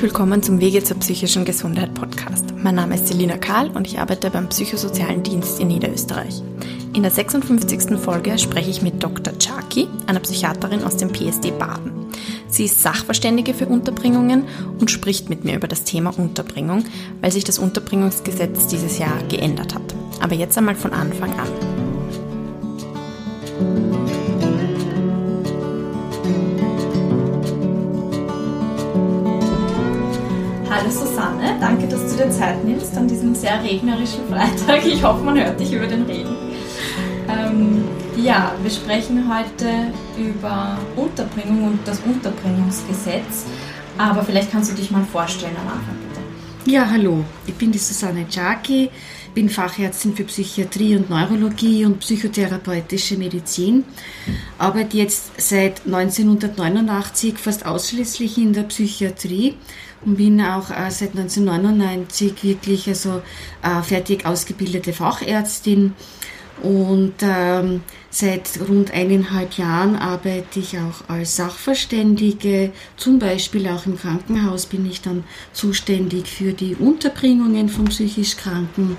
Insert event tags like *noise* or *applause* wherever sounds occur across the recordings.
Herzlich willkommen zum Wege zur psychischen Gesundheit Podcast. Mein Name ist Selina Kahl und ich arbeite beim Psychosozialen Dienst in Niederösterreich. In der 56. Folge spreche ich mit Dr. Chaki, einer Psychiaterin aus dem PSD Baden. Sie ist Sachverständige für Unterbringungen und spricht mit mir über das Thema Unterbringung, weil sich das Unterbringungsgesetz dieses Jahr geändert hat. Aber jetzt einmal von Anfang an. Hallo Susanne, danke, dass du dir Zeit nimmst an diesem sehr regnerischen Freitag. Ich hoffe, man hört dich über den Regen. Ähm, ja, wir sprechen heute über Unterbringung und das Unterbringungsgesetz. Aber vielleicht kannst du dich mal vorstellen am Anfang, bitte. Ja, hallo, ich bin die Susanne Czaki, bin Fachärztin für Psychiatrie und Neurologie und psychotherapeutische Medizin, arbeite jetzt seit 1989 fast ausschließlich in der Psychiatrie und bin auch äh, seit 1999 wirklich also äh, fertig ausgebildete Fachärztin und ähm, seit rund eineinhalb Jahren arbeite ich auch als Sachverständige. Zum Beispiel auch im Krankenhaus bin ich dann zuständig für die Unterbringungen von psychisch Kranken.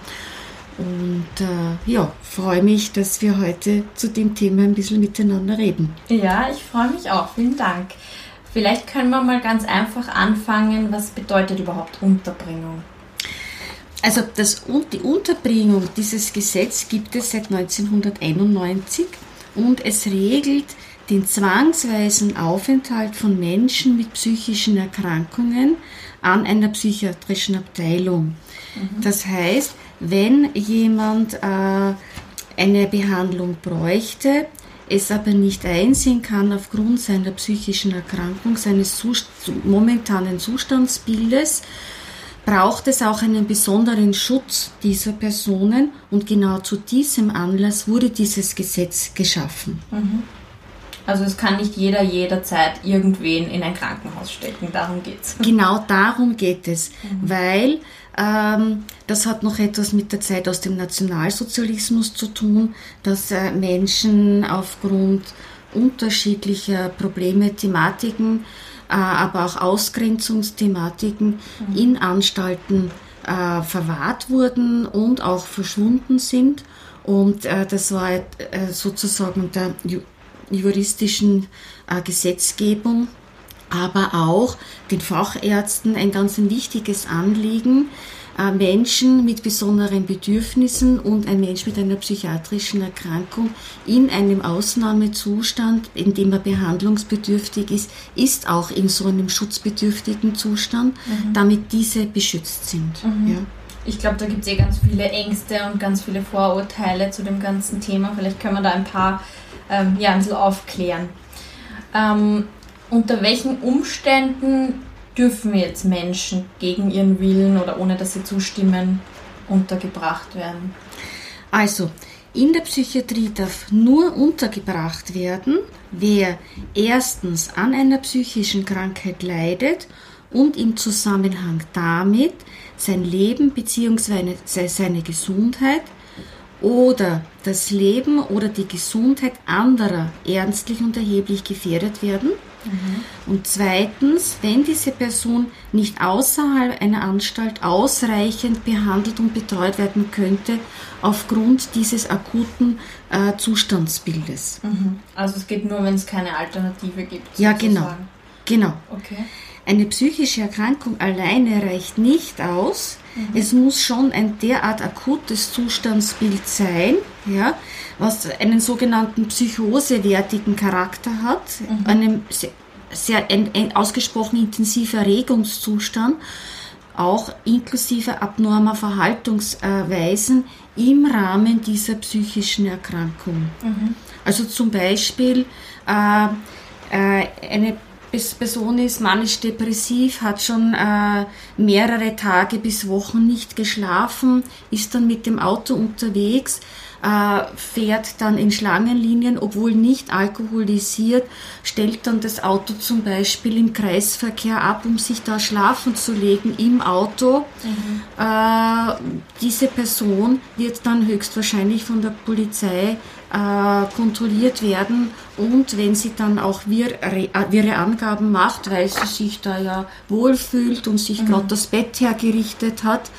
Und äh, ja, freue mich, dass wir heute zu dem Thema ein bisschen miteinander reden. Ja, ich freue mich auch. Vielen Dank. Vielleicht können wir mal ganz einfach anfangen. Was bedeutet überhaupt Unterbringung? Also das, die Unterbringung, dieses Gesetz gibt es seit 1991 und es regelt den zwangsweisen Aufenthalt von Menschen mit psychischen Erkrankungen an einer psychiatrischen Abteilung. Mhm. Das heißt, wenn jemand äh, eine Behandlung bräuchte, es aber nicht einsehen kann aufgrund seiner psychischen Erkrankung, seines momentanen Zustandsbildes, braucht es auch einen besonderen Schutz dieser Personen und genau zu diesem Anlass wurde dieses Gesetz geschaffen. Mhm. Also es kann nicht jeder jederzeit irgendwen in ein Krankenhaus stecken, darum geht es. Genau darum geht es, mhm. weil ähm, das hat noch etwas mit der Zeit aus dem Nationalsozialismus zu tun, dass äh, Menschen aufgrund unterschiedlicher Probleme, Thematiken, äh, aber auch Ausgrenzungsthematiken mhm. in Anstalten äh, verwahrt wurden und auch verschwunden sind. Und äh, das war äh, sozusagen der juristischen äh, Gesetzgebung aber auch den Fachärzten ein ganz wichtiges Anliegen, äh, Menschen mit besonderen Bedürfnissen und ein Mensch mit einer psychiatrischen Erkrankung in einem Ausnahmezustand, in dem er behandlungsbedürftig ist, ist auch in so einem schutzbedürftigen Zustand, mhm. damit diese beschützt sind. Mhm. Ja. Ich glaube, da gibt es eh ganz viele Ängste und ganz viele Vorurteile zu dem ganzen Thema. Vielleicht können wir da ein paar ähm, ja, ein bisschen aufklären. Ähm, unter welchen Umständen dürfen jetzt Menschen gegen ihren Willen oder ohne dass sie zustimmen untergebracht werden? Also, in der Psychiatrie darf nur untergebracht werden, wer erstens an einer psychischen Krankheit leidet und im Zusammenhang damit sein Leben bzw. seine Gesundheit oder das Leben oder die Gesundheit anderer ernstlich und erheblich gefährdet werden Mhm. Und zweitens, wenn diese Person nicht außerhalb einer Anstalt ausreichend behandelt und betreut werden könnte, aufgrund dieses akuten äh, Zustandsbildes. Mhm. Also es geht nur, wenn es keine Alternative gibt. Ja, genau. Genau. Okay. Eine psychische Erkrankung alleine reicht nicht aus. Mhm. Es muss schon ein derart akutes Zustandsbild sein, ja, was einen sogenannten psychosewertigen Charakter hat, mhm. einem sehr, sehr ein, ein ausgesprochen intensiver Erregungszustand, auch inklusive abnormer Verhaltensweisen im Rahmen dieser psychischen Erkrankung. Mhm. Also zum Beispiel äh, äh, eine Person ist manisch-depressiv, hat schon äh, mehrere Tage bis Wochen nicht geschlafen, ist dann mit dem Auto unterwegs, äh, fährt dann in Schlangenlinien, obwohl nicht alkoholisiert, stellt dann das Auto zum Beispiel im Kreisverkehr ab, um sich da schlafen zu legen im Auto. Mhm. Äh, diese Person wird dann höchstwahrscheinlich von der Polizei äh, kontrolliert werden und wenn sie dann auch wir, ihre Angaben macht, weil sie sich da ja wohlfühlt und sich mhm. gerade das Bett hergerichtet hat,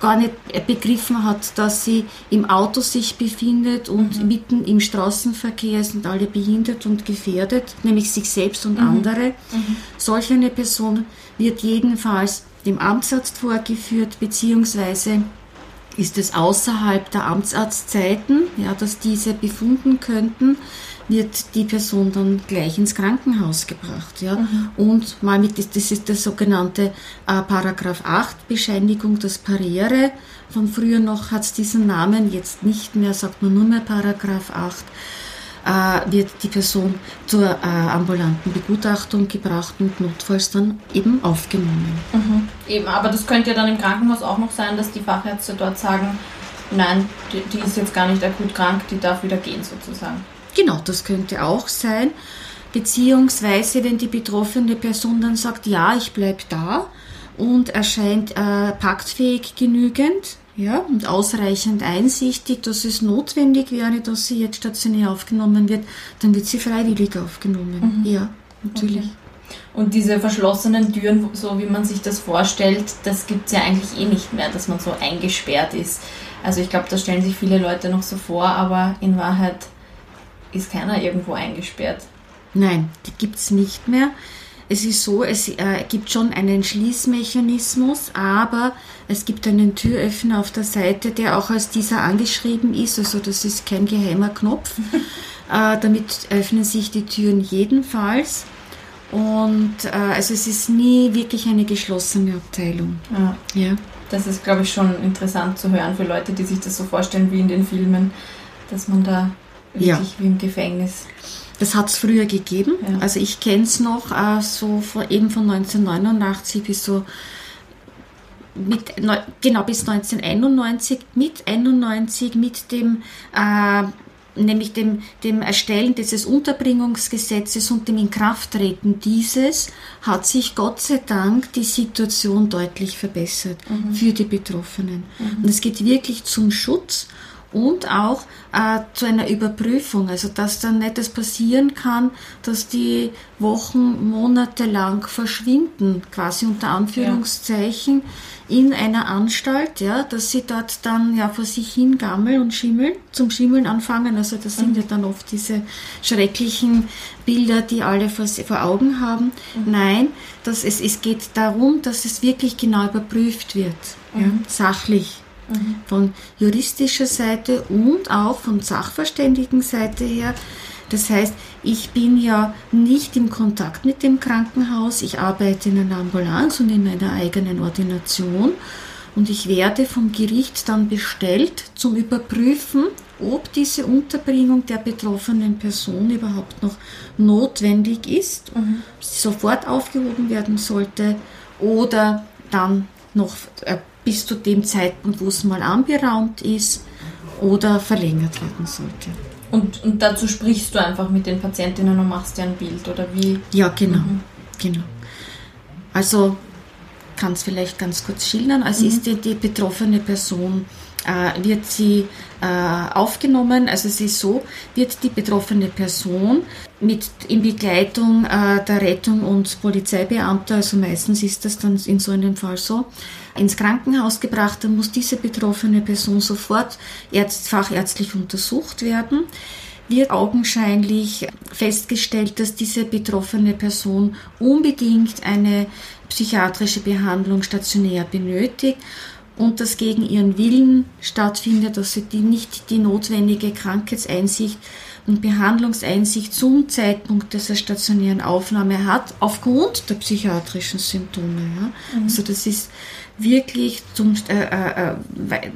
gar nicht begriffen hat, dass sie im Auto sich befindet und mhm. mitten im Straßenverkehr sind alle behindert und gefährdet, nämlich sich selbst und mhm. andere. Mhm. Solch eine Person wird jedenfalls dem Amtsarzt vorgeführt, beziehungsweise ist es außerhalb der Amtsarztzeiten, ja, dass diese befunden könnten, wird die Person dann gleich ins Krankenhaus gebracht. Ja? Mhm. Und mal mit, das ist der sogenannte äh, Paragraph 8 Bescheinigung, das Pariere. Von früher noch hat es diesen Namen, jetzt nicht mehr, sagt man nur mehr Paragraph 8 äh, wird die Person zur äh, ambulanten Begutachtung gebracht und notfalls dann eben aufgenommen. Mhm. Eben, aber das könnte ja dann im Krankenhaus auch noch sein, dass die Fachärzte dort sagen, nein, die, die ist jetzt gar nicht akut krank, die darf wieder gehen sozusagen. Genau, das könnte auch sein. Beziehungsweise, wenn die betroffene Person dann sagt, ja, ich bleibe da und erscheint äh, paktfähig genügend, ja, und ausreichend einsichtig, dass es notwendig wäre, dass sie jetzt stationär aufgenommen wird, dann wird sie freiwillig aufgenommen. Mhm. Ja, natürlich. Okay. Und diese verschlossenen Türen, so wie man sich das vorstellt, das gibt es ja eigentlich eh nicht mehr, dass man so eingesperrt ist. Also ich glaube, das stellen sich viele Leute noch so vor, aber in Wahrheit ist keiner irgendwo eingesperrt. Nein, die gibt es nicht mehr. Es ist so, es äh, gibt schon einen Schließmechanismus, aber es gibt einen Türöffner auf der Seite, der auch als dieser angeschrieben ist. Also das ist kein geheimer Knopf. *laughs* äh, damit öffnen sich die Türen jedenfalls. Und äh, also es ist nie wirklich eine geschlossene Abteilung. Ja. ja. Das ist, glaube ich, schon interessant zu hören für Leute, die sich das so vorstellen wie in den Filmen, dass man da ja. wie im Gefängnis das hat es früher gegeben. Ja. Also ich kenne es noch äh, so von, eben von 1989 bis so mit, genau bis 1991, mit 91, mit dem äh, nämlich dem, dem Erstellen dieses Unterbringungsgesetzes und dem Inkrafttreten dieses, hat sich Gott sei Dank die Situation deutlich verbessert mhm. für die Betroffenen. Mhm. Und es geht wirklich zum Schutz und auch äh, zu einer Überprüfung, also dass dann nicht das passieren kann, dass die Wochen, Monate lang verschwinden, quasi unter Anführungszeichen, ja. in einer Anstalt, ja, dass sie dort dann ja vor sich hin gammeln und schimmeln, zum Schimmeln anfangen. Also das sind mhm. ja dann oft diese schrecklichen Bilder, die alle vor, vor Augen haben. Mhm. Nein, dass es, es geht darum, dass es wirklich genau überprüft wird, mhm. ja, sachlich mhm. von juristischer Seite und auch von Sachverständigenseite her. Das heißt, ich bin ja nicht im Kontakt mit dem Krankenhaus, ich arbeite in einer Ambulanz und in einer eigenen Ordination und ich werde vom Gericht dann bestellt zum Überprüfen, ob diese Unterbringung der betroffenen Person überhaupt noch notwendig ist, mhm. sofort aufgehoben werden sollte oder dann noch äh, bis zu dem Zeitpunkt, wo es mal anberaumt ist oder verlängert werden sollte. Und, und dazu sprichst du einfach mit den Patientinnen und machst dir ein Bild, oder wie? Ja, genau. Mhm. genau. Also kann es vielleicht ganz kurz schildern. Also mhm. ist die, die betroffene Person äh, wird sie äh, aufgenommen. Also es ist so, wird die betroffene Person mit in Begleitung äh, der Rettung und Polizeibeamter, also meistens ist das dann in so einem Fall so, ins Krankenhaus gebracht, dann muss diese betroffene Person sofort ärzt, fachärztlich untersucht werden wird augenscheinlich festgestellt, dass diese betroffene Person unbedingt eine psychiatrische Behandlung stationär benötigt und das gegen ihren Willen stattfindet, dass sie die nicht die notwendige Krankheitseinsicht und Behandlungseinsicht zum Zeitpunkt dieser stationären Aufnahme hat, aufgrund der psychiatrischen Symptome. Ja. Mhm. Also das ist wirklich zum, äh, äh, äh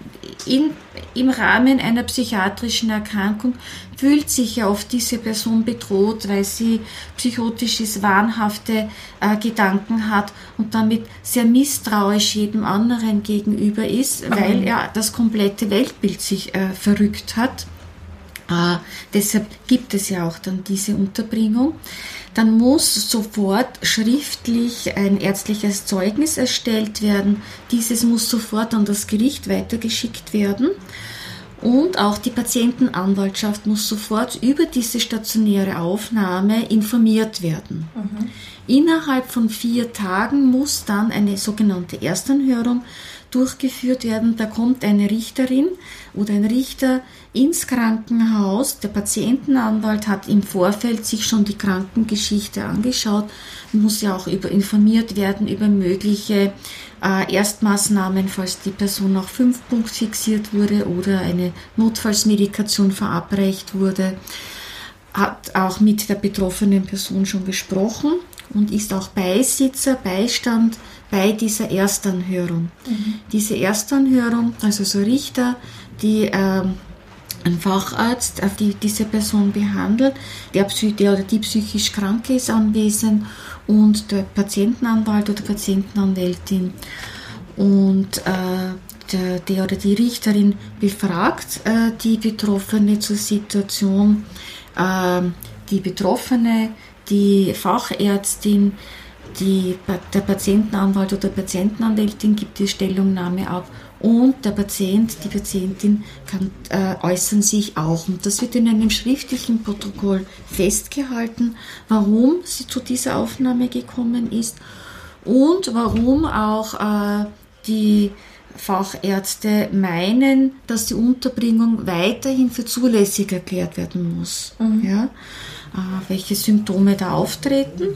in, im Rahmen einer psychiatrischen Erkrankung fühlt sich ja oft diese Person bedroht, weil sie psychotisches, wahnhafte äh, Gedanken hat und damit sehr misstrauisch jedem anderen gegenüber ist, weil er das komplette Weltbild sich äh, verrückt hat. Äh, deshalb gibt es ja auch dann diese Unterbringung. Dann muss sofort schriftlich ein ärztliches Zeugnis erstellt werden. Dieses muss sofort an das Gericht weitergeschickt werden. Und auch die Patientenanwaltschaft muss sofort über diese stationäre Aufnahme informiert werden. Mhm. Innerhalb von vier Tagen muss dann eine sogenannte Erstanhörung durchgeführt werden. Da kommt eine Richterin oder ein Richter ins Krankenhaus. Der Patientenanwalt hat im Vorfeld sich schon die Krankengeschichte angeschaut, muss ja auch über informiert werden über mögliche äh, Erstmaßnahmen, falls die Person auf fünf Punkt fixiert wurde oder eine Notfallsmedikation verabreicht wurde. Hat auch mit der betroffenen Person schon gesprochen und ist auch Beisitzer, Beistand bei dieser Erstanhörung. Mhm. Diese Erstanhörung, also so Richter, die ähm, ein Facharzt, auf die diese Person behandelt, der, der oder die psychisch Kranke ist anwesend und der Patientenanwalt oder Patientenanwältin. Und äh, der, der, oder die Richterin befragt äh, die Betroffene zur Situation. Äh, die Betroffene, die Fachärztin, die, der Patientenanwalt oder Patientenanwältin gibt die Stellungnahme ab und der Patient, die Patientin kann, äh, äußern sich auch. Und das wird in einem schriftlichen Protokoll festgehalten, warum sie zu dieser Aufnahme gekommen ist und warum auch äh, die Fachärzte meinen, dass die Unterbringung weiterhin für zulässig erklärt werden muss. Mhm. Ja? Äh, welche Symptome da auftreten.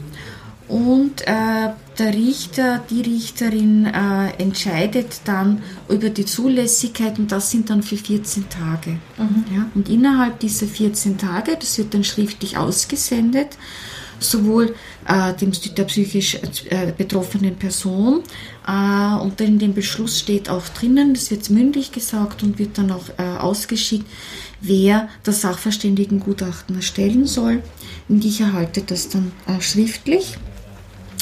Und äh, der Richter, die Richterin äh, entscheidet dann über die Zulässigkeit und das sind dann für 14 Tage. Mhm. Ja? Und innerhalb dieser 14 Tage, das wird dann schriftlich ausgesendet, sowohl äh, dem, der psychisch äh, betroffenen Person äh, und in dem Beschluss steht auch drinnen, das wird mündlich gesagt und wird dann auch äh, ausgeschickt, wer das Sachverständigengutachten erstellen soll. Und ich erhalte das dann äh, schriftlich.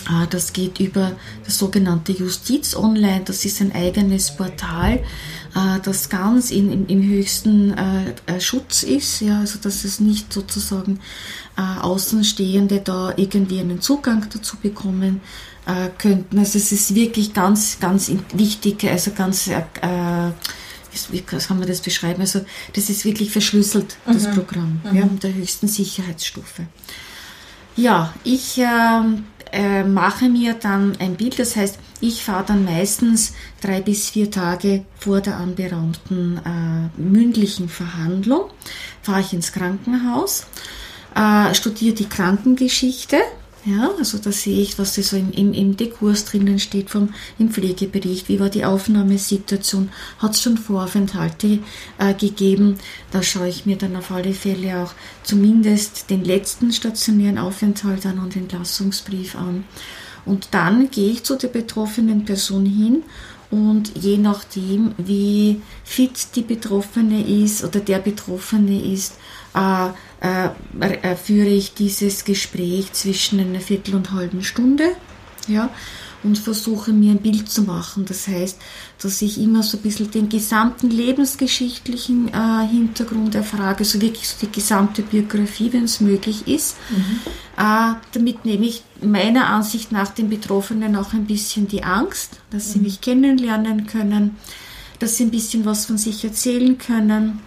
Ah, das geht über das sogenannte Justiz Online. Das ist ein eigenes Portal, äh, das ganz in, im, im höchsten äh, äh, Schutz ist. Ja, also dass es nicht sozusagen Außenstehende da irgendwie einen Zugang dazu bekommen könnten. Also es ist wirklich ganz, ganz wichtig, also ganz wie kann man das beschreiben? Also das ist wirklich verschlüsselt, das mhm. Programm, mhm. ja, der höchsten Sicherheitsstufe. Ja, ich ähm, äh, mache mir dann ein Bild. Das heißt, ich fahre dann meistens drei bis vier Tage vor der anberaumten äh, mündlichen Verhandlung, fahre ich ins Krankenhaus, äh, studiere die Krankengeschichte ja, also da sehe ich, was so im, im, im Dekurs drinnen steht vom, im Pflegebericht. Wie war die Aufnahmesituation? Hat es schon Voraufenthalte äh, gegeben? Da schaue ich mir dann auf alle Fälle auch zumindest den letzten stationären Aufenthalt an und Entlassungsbrief an. Und dann gehe ich zu der betroffenen Person hin und je nachdem, wie fit die Betroffene ist oder der Betroffene ist, äh, äh, äh, führe ich dieses Gespräch zwischen einer Viertel und halben Stunde. Ja, und versuche mir ein Bild zu machen. Das heißt, dass ich immer so ein bisschen den gesamten lebensgeschichtlichen äh, Hintergrund erfrage, so wirklich so die gesamte Biografie, wenn es möglich ist. Mhm. Äh, damit nehme ich meiner Ansicht nach den Betroffenen auch ein bisschen die Angst, dass sie mhm. mich kennenlernen können, dass sie ein bisschen was von sich erzählen können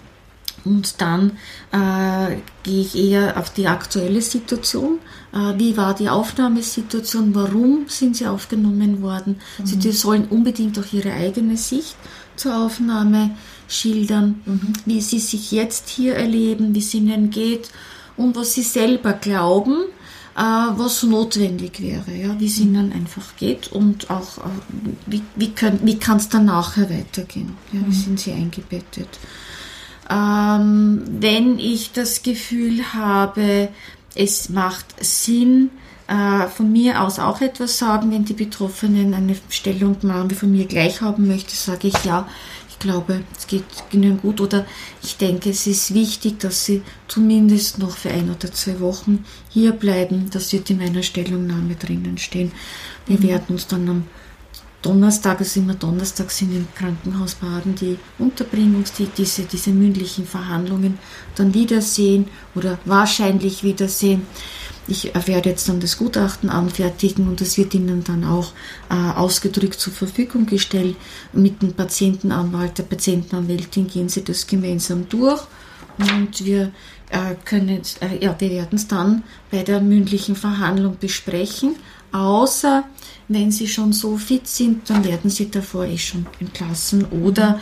und dann äh, gehe ich eher auf die aktuelle Situation. Äh, wie war die Aufnahmesituation? Warum sind sie aufgenommen worden? Mhm. Sie sollen unbedingt auch ihre eigene Sicht zur Aufnahme schildern, mhm. wie sie sich jetzt hier erleben, wie es ihnen geht und was sie selber glauben, äh, was notwendig wäre, ja, wie es mhm. ihnen einfach geht und auch äh, wie, wie, wie kann es dann nachher weitergehen, ja, wie mhm. sind sie eingebettet. Ähm, wenn ich das Gefühl habe, es macht Sinn, äh, von mir aus auch etwas sagen, wenn die Betroffenen eine Stellungnahme von mir gleich haben möchte, sage ich ja, ich glaube, es geht ihnen gut oder ich denke, es ist wichtig, dass sie zumindest noch für ein oder zwei Wochen hier bleiben. Das wird in meiner Stellungnahme drinnen stehen. Wir mhm. werden uns dann am Donnerstag, also immer Donnerstag sind im Krankenhaus Baden die Unterbringungs-, die, diese, diese mündlichen Verhandlungen dann wiedersehen oder wahrscheinlich wiedersehen. ich werde jetzt dann das Gutachten anfertigen und es wird Ihnen dann auch äh, ausgedrückt zur Verfügung gestellt. Mit dem Patientenanwalt, der Patientenanwältin gehen Sie das gemeinsam durch und wir äh, können, äh, ja, wir werden es dann bei der mündlichen Verhandlung besprechen, außer wenn Sie schon so fit sind, dann werden Sie davor eh schon entlassen oder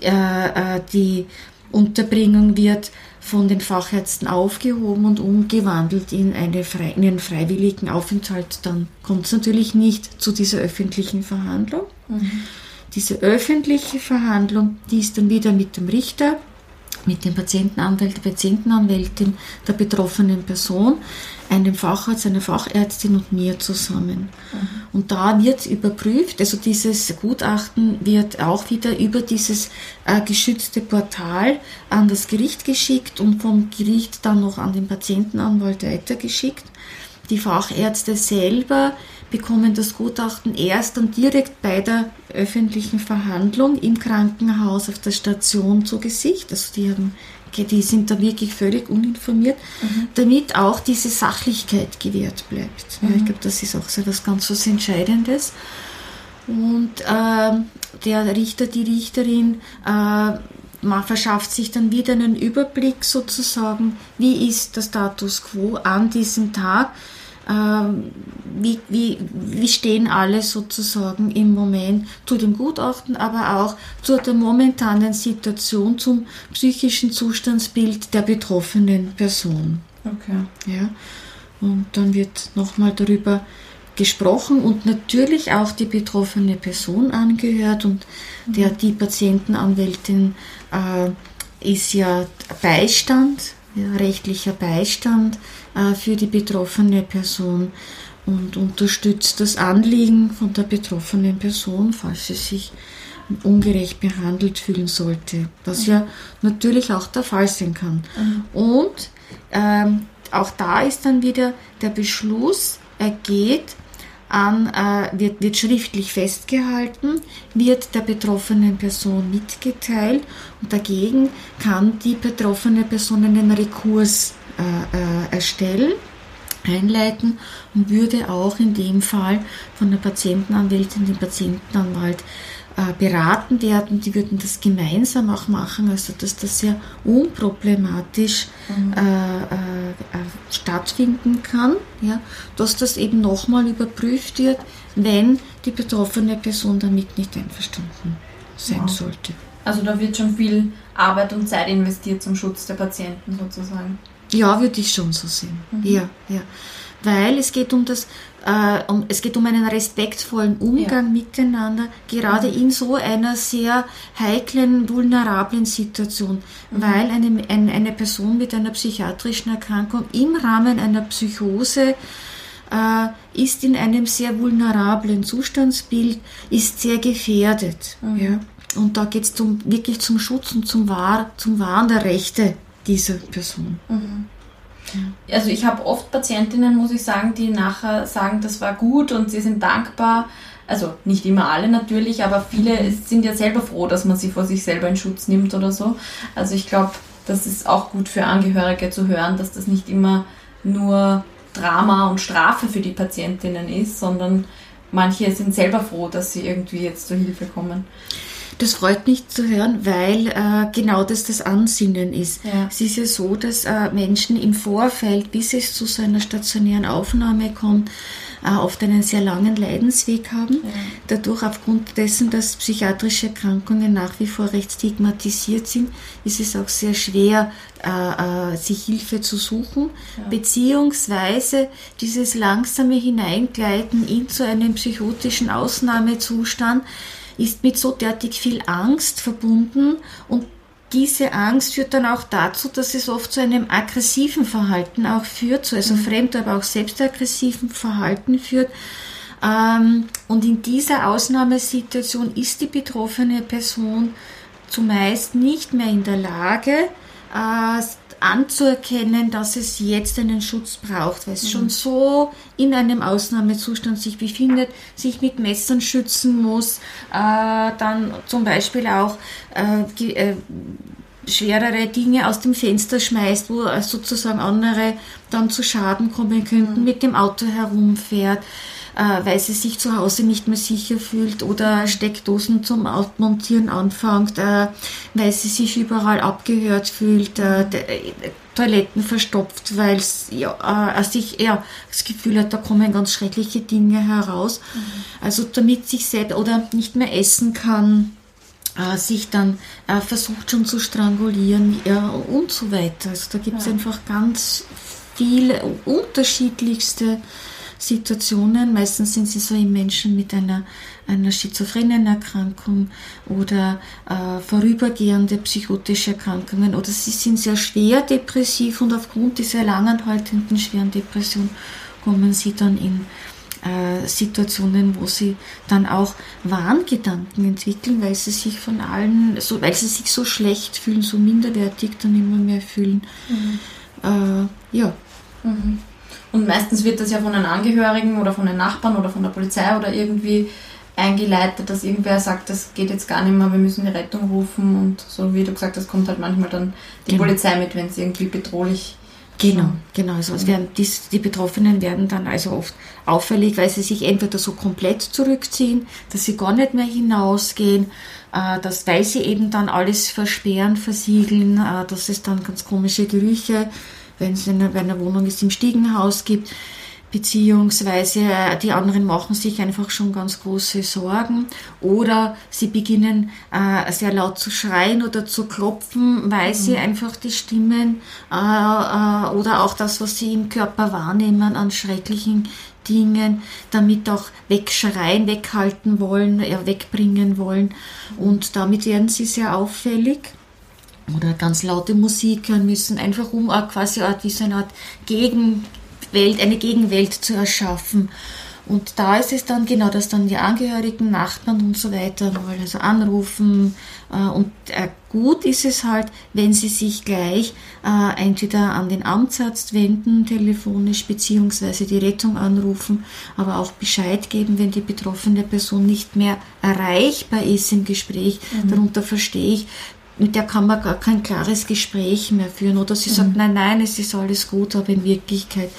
äh, äh die Unterbringung wird von den Fachärzten aufgehoben und umgewandelt in, eine frei, in einen freiwilligen Aufenthalt, dann kommt es natürlich nicht zu dieser öffentlichen Verhandlung. Mhm. Diese öffentliche Verhandlung, die ist dann wieder mit dem Richter mit dem Patientenanwalt, der Patientenanwältin der betroffenen Person, einem Facharzt, einer Fachärztin und mir zusammen. Mhm. Und da wird überprüft, also dieses Gutachten wird auch wieder über dieses äh, geschützte Portal an das Gericht geschickt und vom Gericht dann noch an den Patientenanwalt weitergeschickt. Die Fachärzte selber bekommen das Gutachten erst dann direkt bei der öffentlichen Verhandlung im Krankenhaus auf der Station zu Gesicht. Also die haben die sind da wirklich völlig uninformiert, mhm. damit auch diese Sachlichkeit gewährt bleibt. Mhm. Ja, ich glaube, das ist auch so etwas ganz was Entscheidendes. Und äh, der Richter, die Richterin, äh, man verschafft sich dann wieder einen Überblick sozusagen, wie ist der Status quo an diesem Tag wie, wie, wie stehen alle sozusagen im Moment zu dem Gutachten, aber auch zu der momentanen Situation, zum psychischen Zustandsbild der betroffenen Person. Okay. Ja. Und dann wird nochmal darüber gesprochen und natürlich auch die betroffene Person angehört und mhm. der, die Patientenanwältin äh, ist ja Beistand, ja, rechtlicher Beistand für die betroffene Person und unterstützt das Anliegen von der betroffenen Person, falls sie sich ungerecht behandelt fühlen sollte, was ja natürlich auch der Fall sein kann. Mhm. Und ähm, auch da ist dann wieder der Beschluss, er geht an, äh, wird, wird schriftlich festgehalten, wird der betroffenen Person mitgeteilt und dagegen kann die betroffene Person einen Rekurs äh, äh, erstellen, einleiten und würde auch in dem Fall von der Patientenanwältin, dem Patientenanwalt äh, beraten werden. Die würden das gemeinsam auch machen, also dass das sehr unproblematisch mhm. äh, äh, stattfinden kann, ja, dass das eben nochmal überprüft wird, wenn die betroffene Person damit nicht einverstanden sein wow. sollte. Also da wird schon viel Arbeit und Zeit investiert zum Schutz der Patienten sozusagen. Ja, würde ich schon so sehen. Mhm. Ja, ja. Weil es geht um das, äh, um, es geht um einen respektvollen Umgang ja. miteinander, gerade mhm. in so einer sehr heiklen, vulnerablen Situation, mhm. weil eine, eine, eine Person mit einer psychiatrischen Erkrankung im Rahmen einer Psychose äh, ist in einem sehr vulnerablen Zustandsbild, ist sehr gefährdet. Mhm. Ja? Und da geht es zum, wirklich zum Schutz und zum, Wahr, zum Wahren der Rechte dieser Person. Mhm. Also ich habe oft Patientinnen, muss ich sagen, die nachher sagen, das war gut und sie sind dankbar. Also nicht immer alle natürlich, aber viele mhm. sind ja selber froh, dass man sie vor sich selber in Schutz nimmt oder so. Also ich glaube, das ist auch gut für Angehörige zu hören, dass das nicht immer nur Drama und Strafe für die Patientinnen ist, sondern manche sind selber froh, dass sie irgendwie jetzt zur Hilfe kommen. Das freut mich zu hören, weil äh, genau das das Ansinnen ist. Ja. Es ist ja so, dass äh, Menschen im Vorfeld, bis es zu so einer stationären Aufnahme kommt, äh, oft einen sehr langen Leidensweg haben. Ja. Dadurch, aufgrund dessen, dass psychiatrische Erkrankungen nach wie vor recht stigmatisiert sind, ist es auch sehr schwer, äh, äh, sich Hilfe zu suchen, ja. beziehungsweise dieses langsame Hineingleiten in zu einem psychotischen Ausnahmezustand ist mit so derartig viel Angst verbunden und diese Angst führt dann auch dazu, dass es oft zu einem aggressiven Verhalten auch führt, zu also mhm. fremd, aber auch selbstaggressiven Verhalten führt. Ähm, und in dieser Ausnahmesituation ist die betroffene Person zumeist nicht mehr in der Lage, äh, anzuerkennen, dass es jetzt einen Schutz braucht, weil es mhm. schon so in einem Ausnahmezustand sich befindet, sich mit Messern schützen muss, äh, dann zum Beispiel auch äh, äh, schwerere Dinge aus dem Fenster schmeißt, wo sozusagen andere dann zu Schaden kommen könnten, mhm. mit dem Auto herumfährt, äh, weil sie sich zu Hause nicht mehr sicher fühlt oder Steckdosen zum Ausmontieren anfängt, äh, weil sie sich überall abgehört fühlt, äh, Toiletten verstopft, weil ja, äh, sich ja, das Gefühl hat, da kommen ganz schreckliche Dinge heraus. Mhm. Also damit sich selbst oder nicht mehr essen kann, äh, sich dann äh, versucht schon zu strangulieren ja, und so weiter. Also da gibt es ja. einfach ganz viele unterschiedlichste Situationen. Meistens sind sie so in Menschen mit einer, einer schizophrenen Erkrankung oder äh, vorübergehende psychotische Erkrankungen oder sie sind sehr schwer depressiv und aufgrund dieser langanhaltenden schweren Depression kommen sie dann in äh, Situationen, wo sie dann auch Wahngedanken entwickeln, weil sie sich von allen, so, weil sie sich so schlecht fühlen, so minderwertig dann immer mehr fühlen. Mhm. Äh, ja. Mhm. Und meistens wird das ja von den Angehörigen oder von den Nachbarn oder von der Polizei oder irgendwie eingeleitet, dass irgendwer sagt, das geht jetzt gar nicht mehr, wir müssen die Rettung rufen und so wie du gesagt hast, kommt halt manchmal dann die genau. Polizei mit, wenn es irgendwie bedrohlich Genau, genau. Also es werden, die, die, Betroffenen werden dann also oft auffällig, weil sie sich entweder so komplett zurückziehen, dass sie gar nicht mehr hinausgehen, äh, dass, weil sie eben dann alles versperren, versiegeln, äh, dass es dann ganz komische Gerüche wenn es in einer Wohnung ist, im Stiegenhaus gibt, beziehungsweise äh, die anderen machen sich einfach schon ganz große Sorgen oder sie beginnen äh, sehr laut zu schreien oder zu klopfen, weil mhm. sie einfach die Stimmen äh, äh, oder auch das, was sie im Körper wahrnehmen an schrecklichen Dingen, damit auch wegschreien, weghalten wollen, ja, wegbringen wollen und damit werden sie sehr auffällig oder ganz laute Musik hören müssen, einfach um auch quasi Art wie so eine Art Gegenwelt, eine Gegenwelt zu erschaffen. Und da ist es dann genau, dass dann die Angehörigen, Nachbarn und so weiter mal also anrufen. Äh, und äh, gut ist es halt, wenn sie sich gleich äh, entweder an den Amtsarzt wenden, telefonisch, beziehungsweise die Rettung anrufen, aber auch Bescheid geben, wenn die betroffene Person nicht mehr erreichbar ist im Gespräch. Mhm. Darunter verstehe ich, mit der kann man gar kein klares Gespräch mehr führen. Oder sie mhm. sagt, nein, nein, es ist alles gut, aber in Wirklichkeit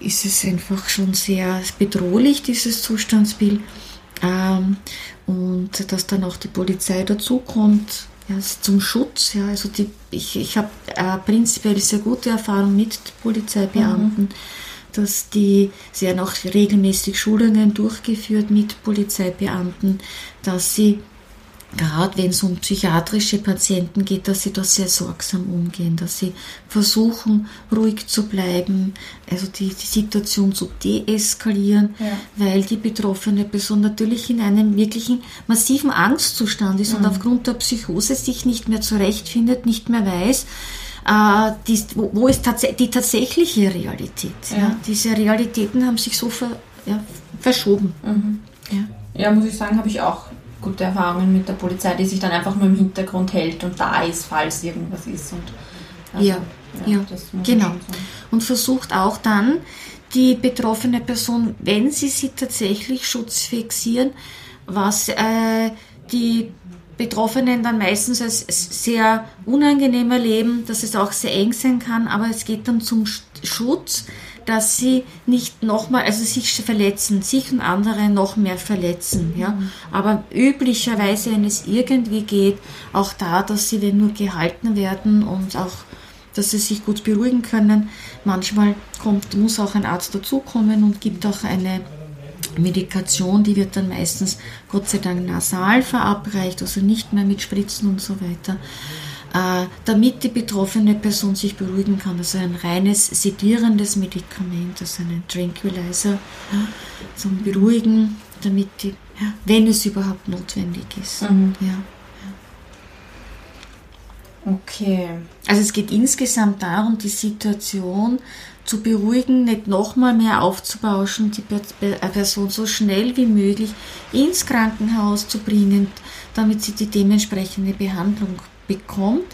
ist es einfach schon sehr bedrohlich, dieses Zustandsbild. Ähm, und dass dann auch die Polizei dazukommt, ja, zum Schutz. Ja, also die, ich, ich habe äh, prinzipiell sehr gute Erfahrungen mit Polizeibeamten. Mhm. Dass die, sie haben auch regelmäßig Schulungen durchgeführt mit Polizeibeamten, dass sie gerade wenn es um psychiatrische Patienten geht, dass sie da sehr sorgsam umgehen, dass sie versuchen, ruhig zu bleiben, also die, die Situation zu deeskalieren, ja. weil die betroffene Person natürlich in einem wirklichen massiven Angstzustand ist mhm. und aufgrund der Psychose sich nicht mehr zurechtfindet, nicht mehr weiß, äh, die, wo, wo, ist tats die tatsächliche Realität. Ja. ja. Diese Realitäten haben sich so ver, verschoben. Mhm. Ja. ja, muss ich sagen, habe ich auch gute Erfahrungen mit der Polizei, die sich dann einfach nur im Hintergrund hält und da ist, falls irgendwas ist. Und also, ja, ja, ja genau. Und versucht auch dann die betroffene Person, wenn sie sie tatsächlich schutzfixieren, was äh, die Betroffenen dann meistens als sehr unangenehm erleben, dass es auch sehr eng sein kann, aber es geht dann zum Schutz dass sie nicht nochmal, also sich verletzen, sich und andere noch mehr verletzen. Ja? Mhm. Aber üblicherweise, wenn es irgendwie geht, auch da, dass sie wenn nur gehalten werden und auch, dass sie sich gut beruhigen können. Manchmal kommt, muss auch ein Arzt dazukommen und gibt auch eine Medikation, die wird dann meistens Gott sei Dank nasal verabreicht, also nicht mehr mit Spritzen und so weiter. Äh, damit die betroffene Person sich beruhigen kann. Also ein reines sedierendes Medikament, also ein Tranquilizer zum Beruhigen, damit die, wenn es überhaupt notwendig ist. Mhm. Ja. Okay. Also es geht insgesamt darum, die Situation zu beruhigen, nicht nochmal mehr aufzubauschen, die Person so schnell wie möglich ins Krankenhaus zu bringen, damit sie die dementsprechende Behandlung bekommt,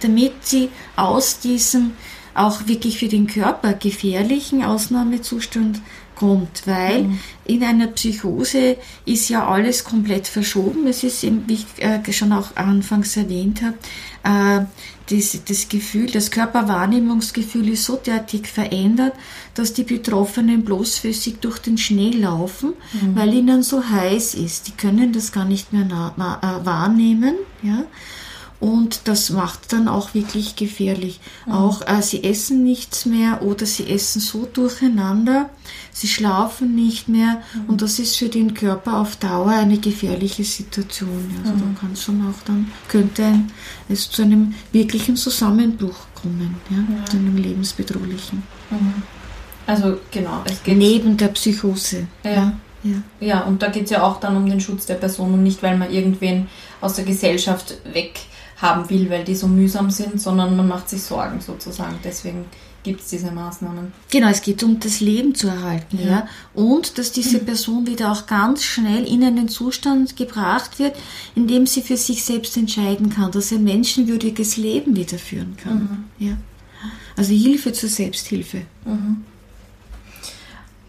damit sie aus diesem auch wirklich für den Körper gefährlichen Ausnahmezustand kommt, weil mhm. in einer Psychose ist ja alles komplett verschoben. Es ist, eben, wie ich äh, schon auch anfangs erwähnt habe, äh, das, das Gefühl, das Körperwahrnehmungsgefühl ist so derartig verändert, dass die Betroffenen bloßfüßig durch den Schnee laufen, mhm. weil ihnen so heiß ist. Die können das gar nicht mehr äh, wahrnehmen. Ja? Und das macht dann auch wirklich gefährlich. Mhm. Auch äh, sie essen nichts mehr oder sie essen so durcheinander, sie schlafen nicht mehr mhm. und das ist für den Körper auf Dauer eine gefährliche Situation. Also mhm. da kann schon auch dann, könnte ein, es zu einem wirklichen Zusammenbruch kommen, ja, ja. zu einem lebensbedrohlichen. Mhm. Also genau, es geht. Neben der Psychose. Ja. ja. Ja. ja, und da geht es ja auch dann um den Schutz der Person und nicht, weil man irgendwen aus der Gesellschaft weg haben will, weil die so mühsam sind, sondern man macht sich Sorgen sozusagen. Deswegen gibt es diese Maßnahmen. Genau, es geht um das Leben zu erhalten, ja. ja. Und dass diese *laughs* Person wieder auch ganz schnell in einen Zustand gebracht wird, in dem sie für sich selbst entscheiden kann, dass sie ein menschenwürdiges Leben wieder führen kann. Mhm. Ja. Also Hilfe zur Selbsthilfe. Mhm.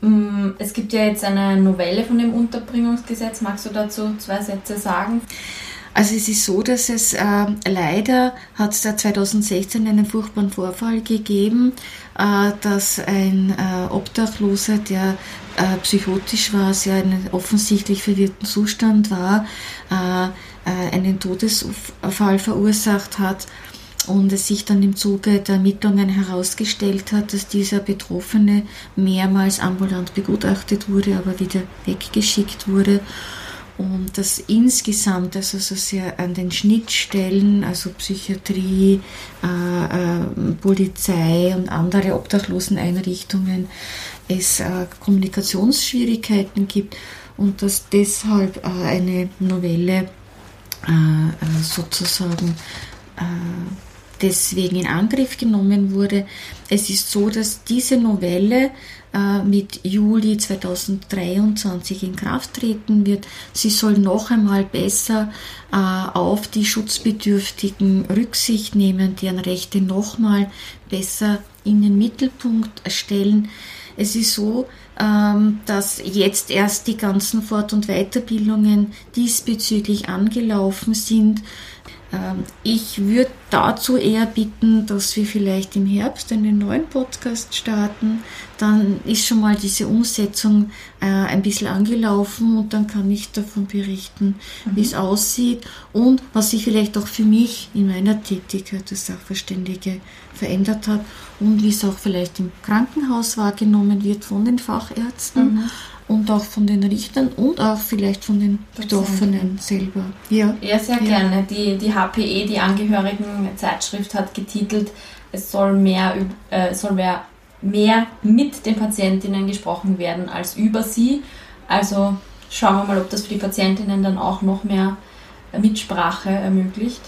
Mm, es gibt ja jetzt eine Novelle von dem Unterbringungsgesetz. Magst du dazu zwei Sätze sagen? Also es ist so, dass es äh, leider hat es da 2016 einen furchtbaren Vorfall gegeben, äh, dass ein äh, Obdachloser, der äh, psychotisch war, sehr einen offensichtlich verwirrten Zustand war, äh, äh, einen Todesfall verursacht hat und es sich dann im Zuge der Ermittlungen herausgestellt hat, dass dieser Betroffene mehrmals ambulant begutachtet wurde, aber wieder weggeschickt wurde und das insgesamt, also so sehr an den Schnittstellen, also Psychiatrie, äh, äh, Polizei und andere Obdachloseneinrichtungen, es äh, Kommunikationsschwierigkeiten gibt und dass deshalb äh, eine Novelle äh, äh, sozusagen deswegen in Angriff genommen wurde. Es ist so, dass diese Novelle mit Juli 2023 in Kraft treten wird. Sie soll noch einmal besser äh, auf die Schutzbedürftigen Rücksicht nehmen, deren Rechte noch mal besser in den Mittelpunkt stellen. Es ist so, ähm, dass jetzt erst die ganzen Fort- und Weiterbildungen diesbezüglich angelaufen sind. Ähm, ich würde dazu eher bitten, dass wir vielleicht im Herbst einen neuen Podcast starten. Dann ist schon mal diese Umsetzung äh, ein bisschen angelaufen und dann kann ich davon berichten, mhm. wie es aussieht und was sich vielleicht auch für mich in meiner Tätigkeit als Sachverständige verändert hat und wie es auch vielleicht im Krankenhaus wahrgenommen wird von den Fachärzten. Mhm und auch von den Richtern und auch vielleicht von den Betroffenen selber. Ja, ja sehr ja. gerne. Die, die HPE, die Angehörigen-Zeitschrift, hat getitelt, es soll mehr, äh, soll mehr, mehr mit den Patientinnen gesprochen werden als über sie. Also schauen wir mal, ob das für die Patientinnen dann auch noch mehr Mitsprache ermöglicht.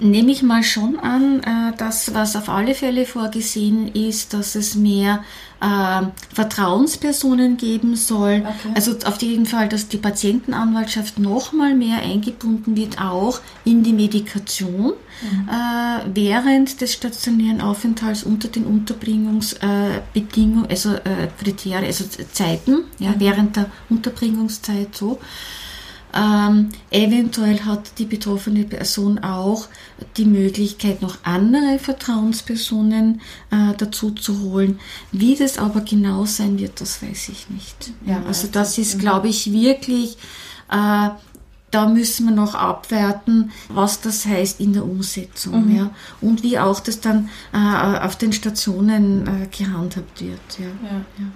Nehme ich mal schon an, äh, dass was auf alle Fälle vorgesehen ist, dass es mehr äh, Vertrauenspersonen geben soll. Okay. Also auf jeden Fall, dass die Patientenanwaltschaft noch mal mehr eingebunden wird, auch in die Medikation mhm. äh, während des stationären Aufenthalts unter den Unterbringungsbedingungen, also äh, Kriterien, also Zeiten, ja, mhm. während der Unterbringungszeit so. Ähm, eventuell hat die betroffene Person auch die Möglichkeit, noch andere Vertrauenspersonen äh, dazu zu holen. Wie das aber genau sein wird, das weiß ich nicht. Ja, also das ist, glaube ich, wirklich, äh, da müssen wir noch abwerten, was das heißt in der Umsetzung. Mhm. Ja, und wie auch das dann äh, auf den Stationen äh, gehandhabt wird. Ja. ja. ja.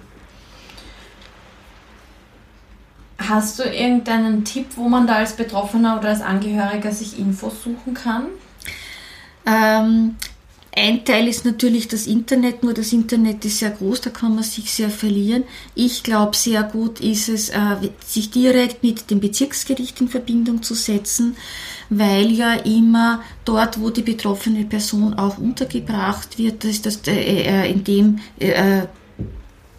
Hast du irgendeinen Tipp, wo man da als Betroffener oder als Angehöriger sich Infos suchen kann? Ähm, ein Teil ist natürlich das Internet, nur das Internet ist sehr groß, da kann man sich sehr verlieren. Ich glaube, sehr gut ist es, äh, sich direkt mit dem Bezirksgericht in Verbindung zu setzen, weil ja immer dort, wo die betroffene Person auch untergebracht wird, das ist das, äh, äh in dem äh,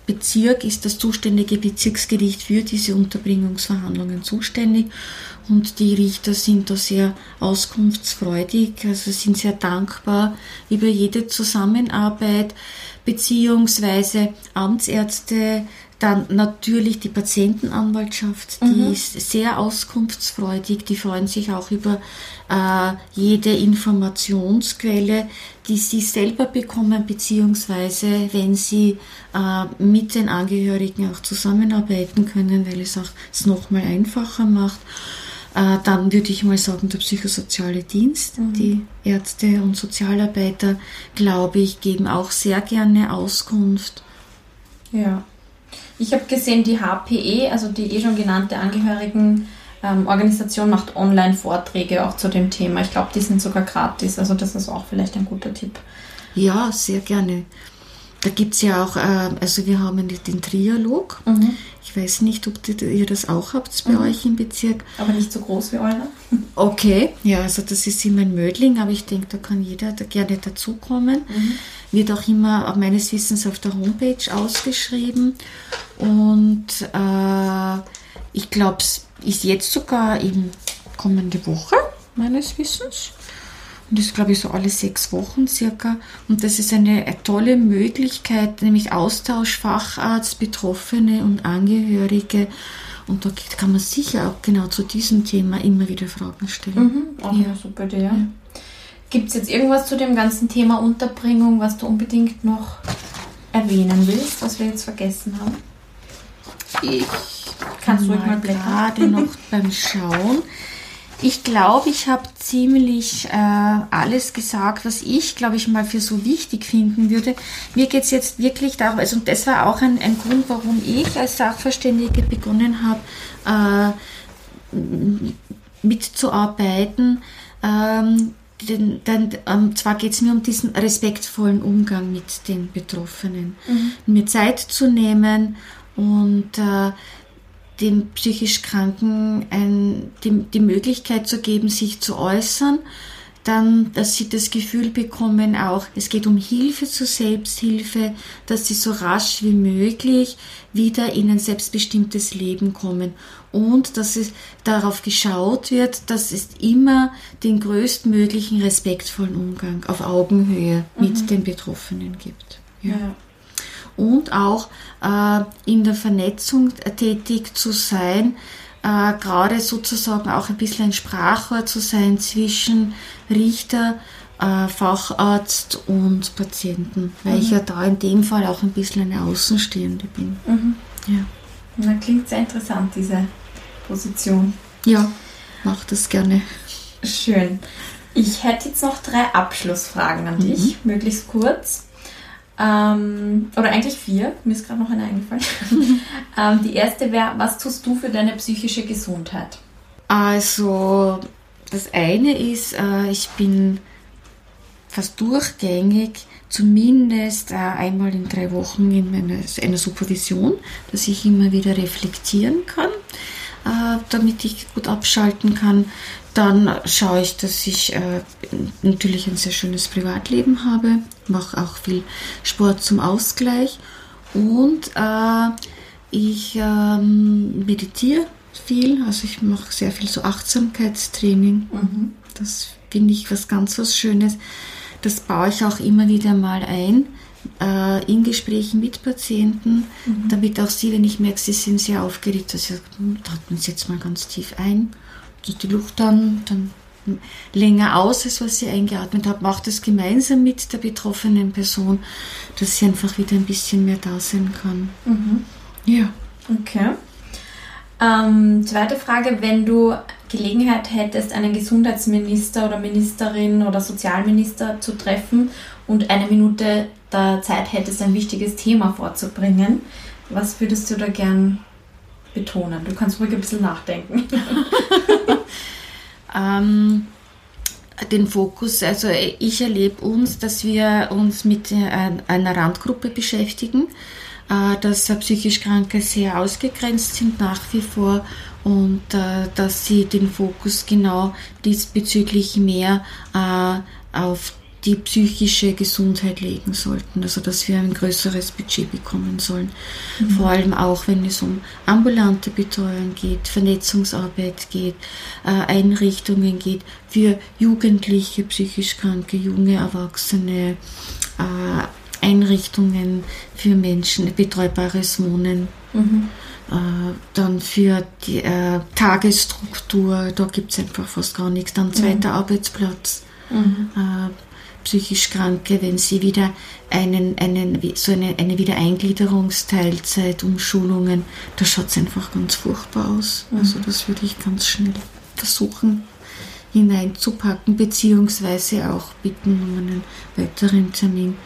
Bezirk ist das zuständige Bezirksgericht für diese Unterbringungsverhandlungen zuständig. Und die Richter sind da sehr auskunftsfreudig, also sind sehr dankbar über jede Zusammenarbeit, beziehungsweise Amtsärzte, Dann natürlich die Patientenanwaltschaft, die mhm. ist sehr auskunftsfreudig, die freuen sich auch über äh, jede Informationsquelle, die sie selber bekommen, beziehungsweise wenn sie äh, mit den Angehörigen auch zusammenarbeiten können, weil es auch es nochmal einfacher macht. Äh, dann würde ich mal sagen, der psychosoziale Dienst, mhm. die Ärzte und Sozialarbeiter, glaube ich, geben auch sehr gerne Auskunft. Ja. Ich habe gesehen, die HPE, also die eh schon genannte Angehörigenorganisation, ähm, macht Online-Vorträge auch zu dem Thema. Ich glaube, die sind sogar gratis, also das ist auch vielleicht ein guter Tipp. Ja, sehr gerne. Da gibt es ja auch, äh, also wir haben den Trialog. Mhm. Ich weiß nicht, ob ihr das auch habt bei mhm. euch im Bezirk. Aber nicht so groß wie eure. *laughs* Okay, ja, also das ist immer ein Mödling, aber ich denke, da kann jeder da gerne dazukommen. Mhm. Wird auch immer meines Wissens auf der Homepage ausgeschrieben. Und äh, ich glaube, es ist jetzt sogar in kommende Woche, meines Wissens. Und das glaube ich so alle sechs Wochen circa. Und das ist eine, tolle Möglichkeit, nämlich Austausch, Facharzt, Betroffene und Angehörige. Und da kann man sicher auch genau zu diesem Thema immer wieder Fragen stellen. Mhm, auch ja. eine super Idee. Ja. Gibt es jetzt irgendwas zu dem ganzen Thema Unterbringung, was du unbedingt noch erwähnen willst, was wir jetzt vergessen haben? Ich kann mal gerade noch beim Schauen. Ich glaube, ich habe ziemlich äh, alles gesagt, was ich, glaube ich, mal für so wichtig finden würde. Mir geht es jetzt wirklich darum, also das war auch ein, ein Grund, warum ich als Sachverständige begonnen habe, äh, mitzuarbeiten. Ähm, denn, denn ähm, zwar geht es mir um diesen respektvollen Umgang mit den Betroffenen, mhm. mir Zeit zu nehmen und äh, den psychisch Kranken ein, die, die Möglichkeit zu geben, sich zu äußern, dann, dass sie das Gefühl bekommen, auch es geht um Hilfe zur Selbsthilfe, dass sie so rasch wie möglich wieder in ein selbstbestimmtes Leben kommen und dass es darauf geschaut wird, dass es immer den größtmöglichen respektvollen Umgang auf Augenhöhe mhm. mit den Betroffenen gibt. Ja. ja und auch äh, in der Vernetzung tätig zu sein, äh, gerade sozusagen auch ein bisschen ein Sprachrohr zu sein zwischen Richter, äh, Facharzt und Patienten, weil mhm. ich ja da in dem Fall auch ein bisschen eine Außenstehende bin. Mhm. Ja. Na, klingt sehr interessant, diese Position. Ja, mach das gerne. Schön. Ich hätte jetzt noch drei Abschlussfragen an dich, mhm. möglichst kurz. Ähm, oder eigentlich vier, mir ist gerade noch eine eingefallen. *laughs* ähm, die erste wäre, was tust du für deine psychische Gesundheit? Also, das eine ist, äh, ich bin fast durchgängig, zumindest äh, einmal in drei Wochen in meiner, einer Supervision, dass ich immer wieder reflektieren kann, äh, damit ich gut abschalten kann. Dann schaue ich, dass ich äh, natürlich ein sehr schönes Privatleben habe, mache auch viel Sport zum Ausgleich und äh, ich ähm, meditiere viel, also ich mache sehr viel so Achtsamkeitstraining. Mhm. Das finde ich was ganz was Schönes. Das baue ich auch immer wieder mal ein äh, in Gesprächen mit Patienten, mhm. damit auch sie, wenn ich merke, sie sind sehr aufgeregt, dass sie sagen, atmen Sie jetzt mal ganz tief ein die Luft dann, dann länger aus, als was sie eingeatmet hat, macht es gemeinsam mit der betroffenen Person, dass sie einfach wieder ein bisschen mehr da sein kann. Mhm. Ja. Okay. Ähm, zweite Frage, wenn du Gelegenheit hättest, einen Gesundheitsminister oder Ministerin oder Sozialminister zu treffen und eine Minute der Zeit hättest, ein wichtiges Thema vorzubringen, was würdest du da gern betonen? Du kannst ruhig ein bisschen nachdenken. *laughs* ähm, den Fokus, also ich erlebe uns, dass wir uns mit äh, einer Randgruppe beschäftigen, äh, dass psychisch Kranke sehr ausgegrenzt sind nach wie vor und äh, dass sie den Fokus genau diesbezüglich mehr auf die psychische Gesundheit legen sollten, also dass wir ein größeres Budget bekommen sollen. Mhm. Vor allem auch, wenn es um ambulante Betreuung geht, Vernetzungsarbeit geht, äh, Einrichtungen geht für Jugendliche, psychisch kranke, junge Erwachsene, äh, Einrichtungen für Menschen, betreubares Wohnen. Mhm. Äh, dann für die Tagesstruktur, da gibt es einfach fast gar nichts. Dann zweiter mhm. Arbeitsplatz. Mhm. Psychisch Kranke, wenn sie wieder einen, einen, so eine, eine Wiedereingliederungsteilzeit, Umschulungen, da schaut es einfach ganz furchtbar aus. Mhm. Also das würde ich ganz schnell versuchen hineinzupacken, beziehungsweise auch bitten um einen weiteren Termin,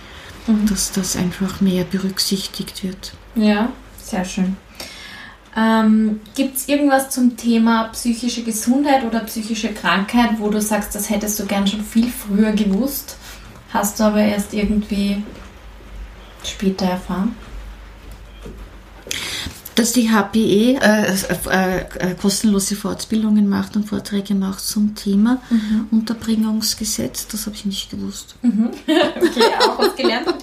mhm. dass das einfach mehr berücksichtigt wird. Ja, sehr schön. Ähm, Gibt es irgendwas zum Thema psychische Gesundheit oder psychische Krankheit, wo du sagst, das hättest du gern schon viel früher gewusst, hast du aber erst irgendwie später erfahren? Dass die HPE äh, äh, äh, kostenlose Fortbildungen macht und Vorträge macht zum Thema mhm. Unterbringungsgesetz, das habe ich nicht gewusst. Mhm. *laughs* okay, auch was gelernt.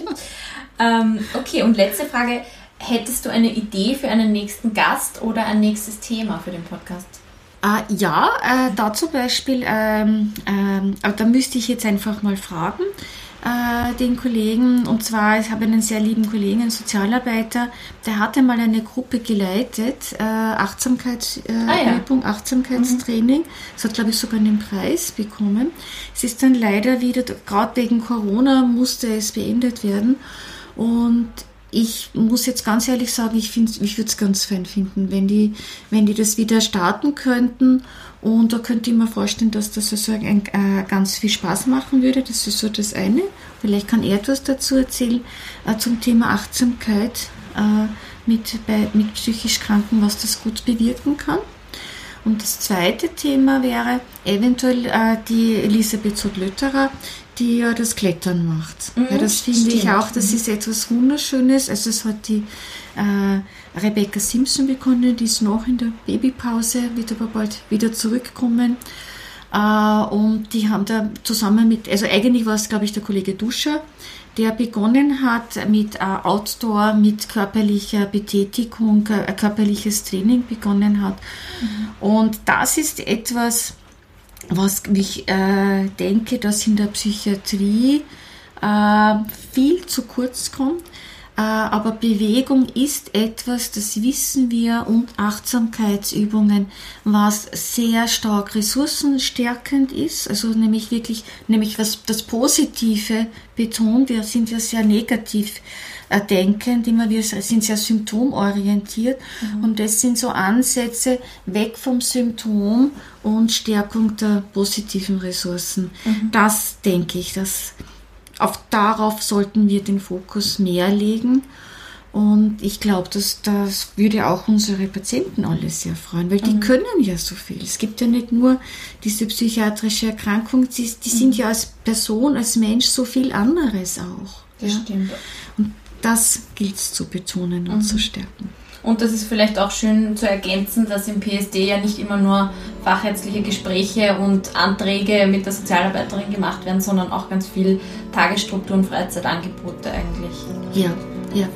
ähm, okay, und letzte Frage Hättest du eine Idee für einen nächsten Gast oder ein nächstes Thema für den Podcast? Ah, ja, äh, da zum Beispiel, ähm, ähm, da müsste ich jetzt einfach mal fragen, äh, den Kollegen. Und zwar, ich habe einen sehr lieben Kollegen, einen Sozialarbeiter, der hatte mal eine Gruppe geleitet, äh, Achtsamkeitsübung, äh, ah, ja. Achtsamkeitstraining. Mhm. Das hat, glaube ich, sogar einen Preis bekommen. Es ist dann leider wieder, gerade wegen Corona musste es beendet werden. Und ich muss jetzt ganz ehrlich sagen, ich, ich würde es ganz fein finden, wenn die, wenn die das wieder starten könnten. Und da könnte ich mir vorstellen, dass das also ein, äh, ganz viel Spaß machen würde. Das ist so das eine. Vielleicht kann er etwas dazu erzählen äh, zum Thema Achtsamkeit äh, mit, bei, mit psychisch Kranken, was das gut bewirken kann. Und das zweite Thema wäre eventuell äh, die Elisabeth Zodlötterer, die ja das Klettern macht. Mhm, ja, das finde ich auch, das ist etwas Wunderschönes. Also es hat die äh, Rebecca Simpson begonnen, die ist noch in der Babypause, wird aber bald wieder zurückkommen. Äh, und die haben da zusammen mit, also eigentlich war es, glaube ich, der Kollege Duscher, der begonnen hat mit äh, Outdoor, mit körperlicher Betätigung, äh, körperliches Training begonnen hat. Mhm. Und das ist etwas, was ich äh, denke, dass in der Psychiatrie äh, viel zu kurz kommt. Äh, aber Bewegung ist etwas, das wissen wir, und Achtsamkeitsübungen, was sehr stark ressourcenstärkend ist, also nämlich wirklich, nämlich was das Positive betont, wir sind ja sehr negativ äh, denkend, immer wir sind sehr symptomorientiert mhm. und das sind so Ansätze weg vom Symptom und Stärkung der positiven Ressourcen. Mhm. Das denke ich, dass auf darauf sollten wir den Fokus mehr legen. Und ich glaube, dass das würde auch unsere Patienten alle sehr freuen, weil die mhm. können ja so viel. Es gibt ja nicht nur diese psychiatrische Erkrankung, die, die mhm. sind ja als Person, als Mensch so viel anderes auch. Das ja? stimmt. Und das gilt es zu betonen und mhm. zu stärken. Und das ist vielleicht auch schön zu ergänzen, dass im PSD ja nicht immer nur fachärztliche Gespräche und Anträge mit der Sozialarbeiterin gemacht werden, sondern auch ganz viel Tagesstruktur und Freizeitangebote eigentlich. Ja, ja.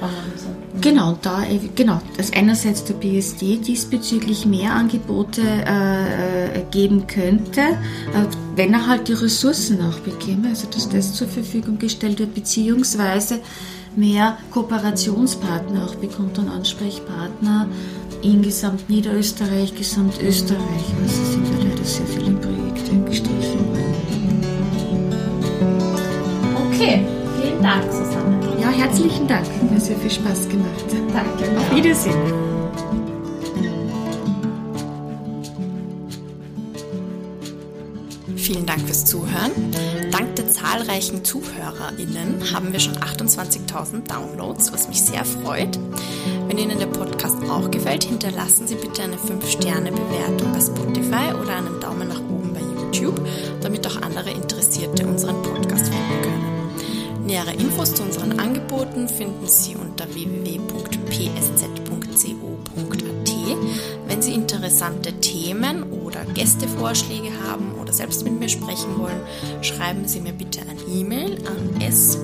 Genau, da, genau, dass einerseits der BSD diesbezüglich mehr Angebote äh, äh, geben könnte, äh, wenn er halt die Ressourcen auch bekäme, also dass das zur Verfügung gestellt wird, beziehungsweise mehr Kooperationspartner auch bekommt und Ansprechpartner in Gesamt Niederösterreich, Gesamt Österreich. Also sind ja leider sehr viele Projekte gestrichen worden. Okay, vielen Dank, Susanne. Ja, herzlichen Dank. Hat mir sehr viel Spaß gemacht. Danke. Auf Wiedersehen. Vielen Dank fürs Zuhören. Dank der zahlreichen ZuhörerInnen haben wir schon 28.000 Downloads, was mich sehr freut. Wenn Ihnen der Podcast auch gefällt, hinterlassen Sie bitte eine 5-Sterne-Bewertung bei Spotify oder einen Daumen nach oben bei YouTube, damit auch andere Interessierte unseren Podcast finden können. Nähere Infos zu unseren Angeboten finden Sie unter www.psz.co.at. Wenn Sie interessante Themen oder Gästevorschläge oder selbst mit mir sprechen wollen, schreiben Sie mir bitte ein E-Mail an s.karl.psz.co.at.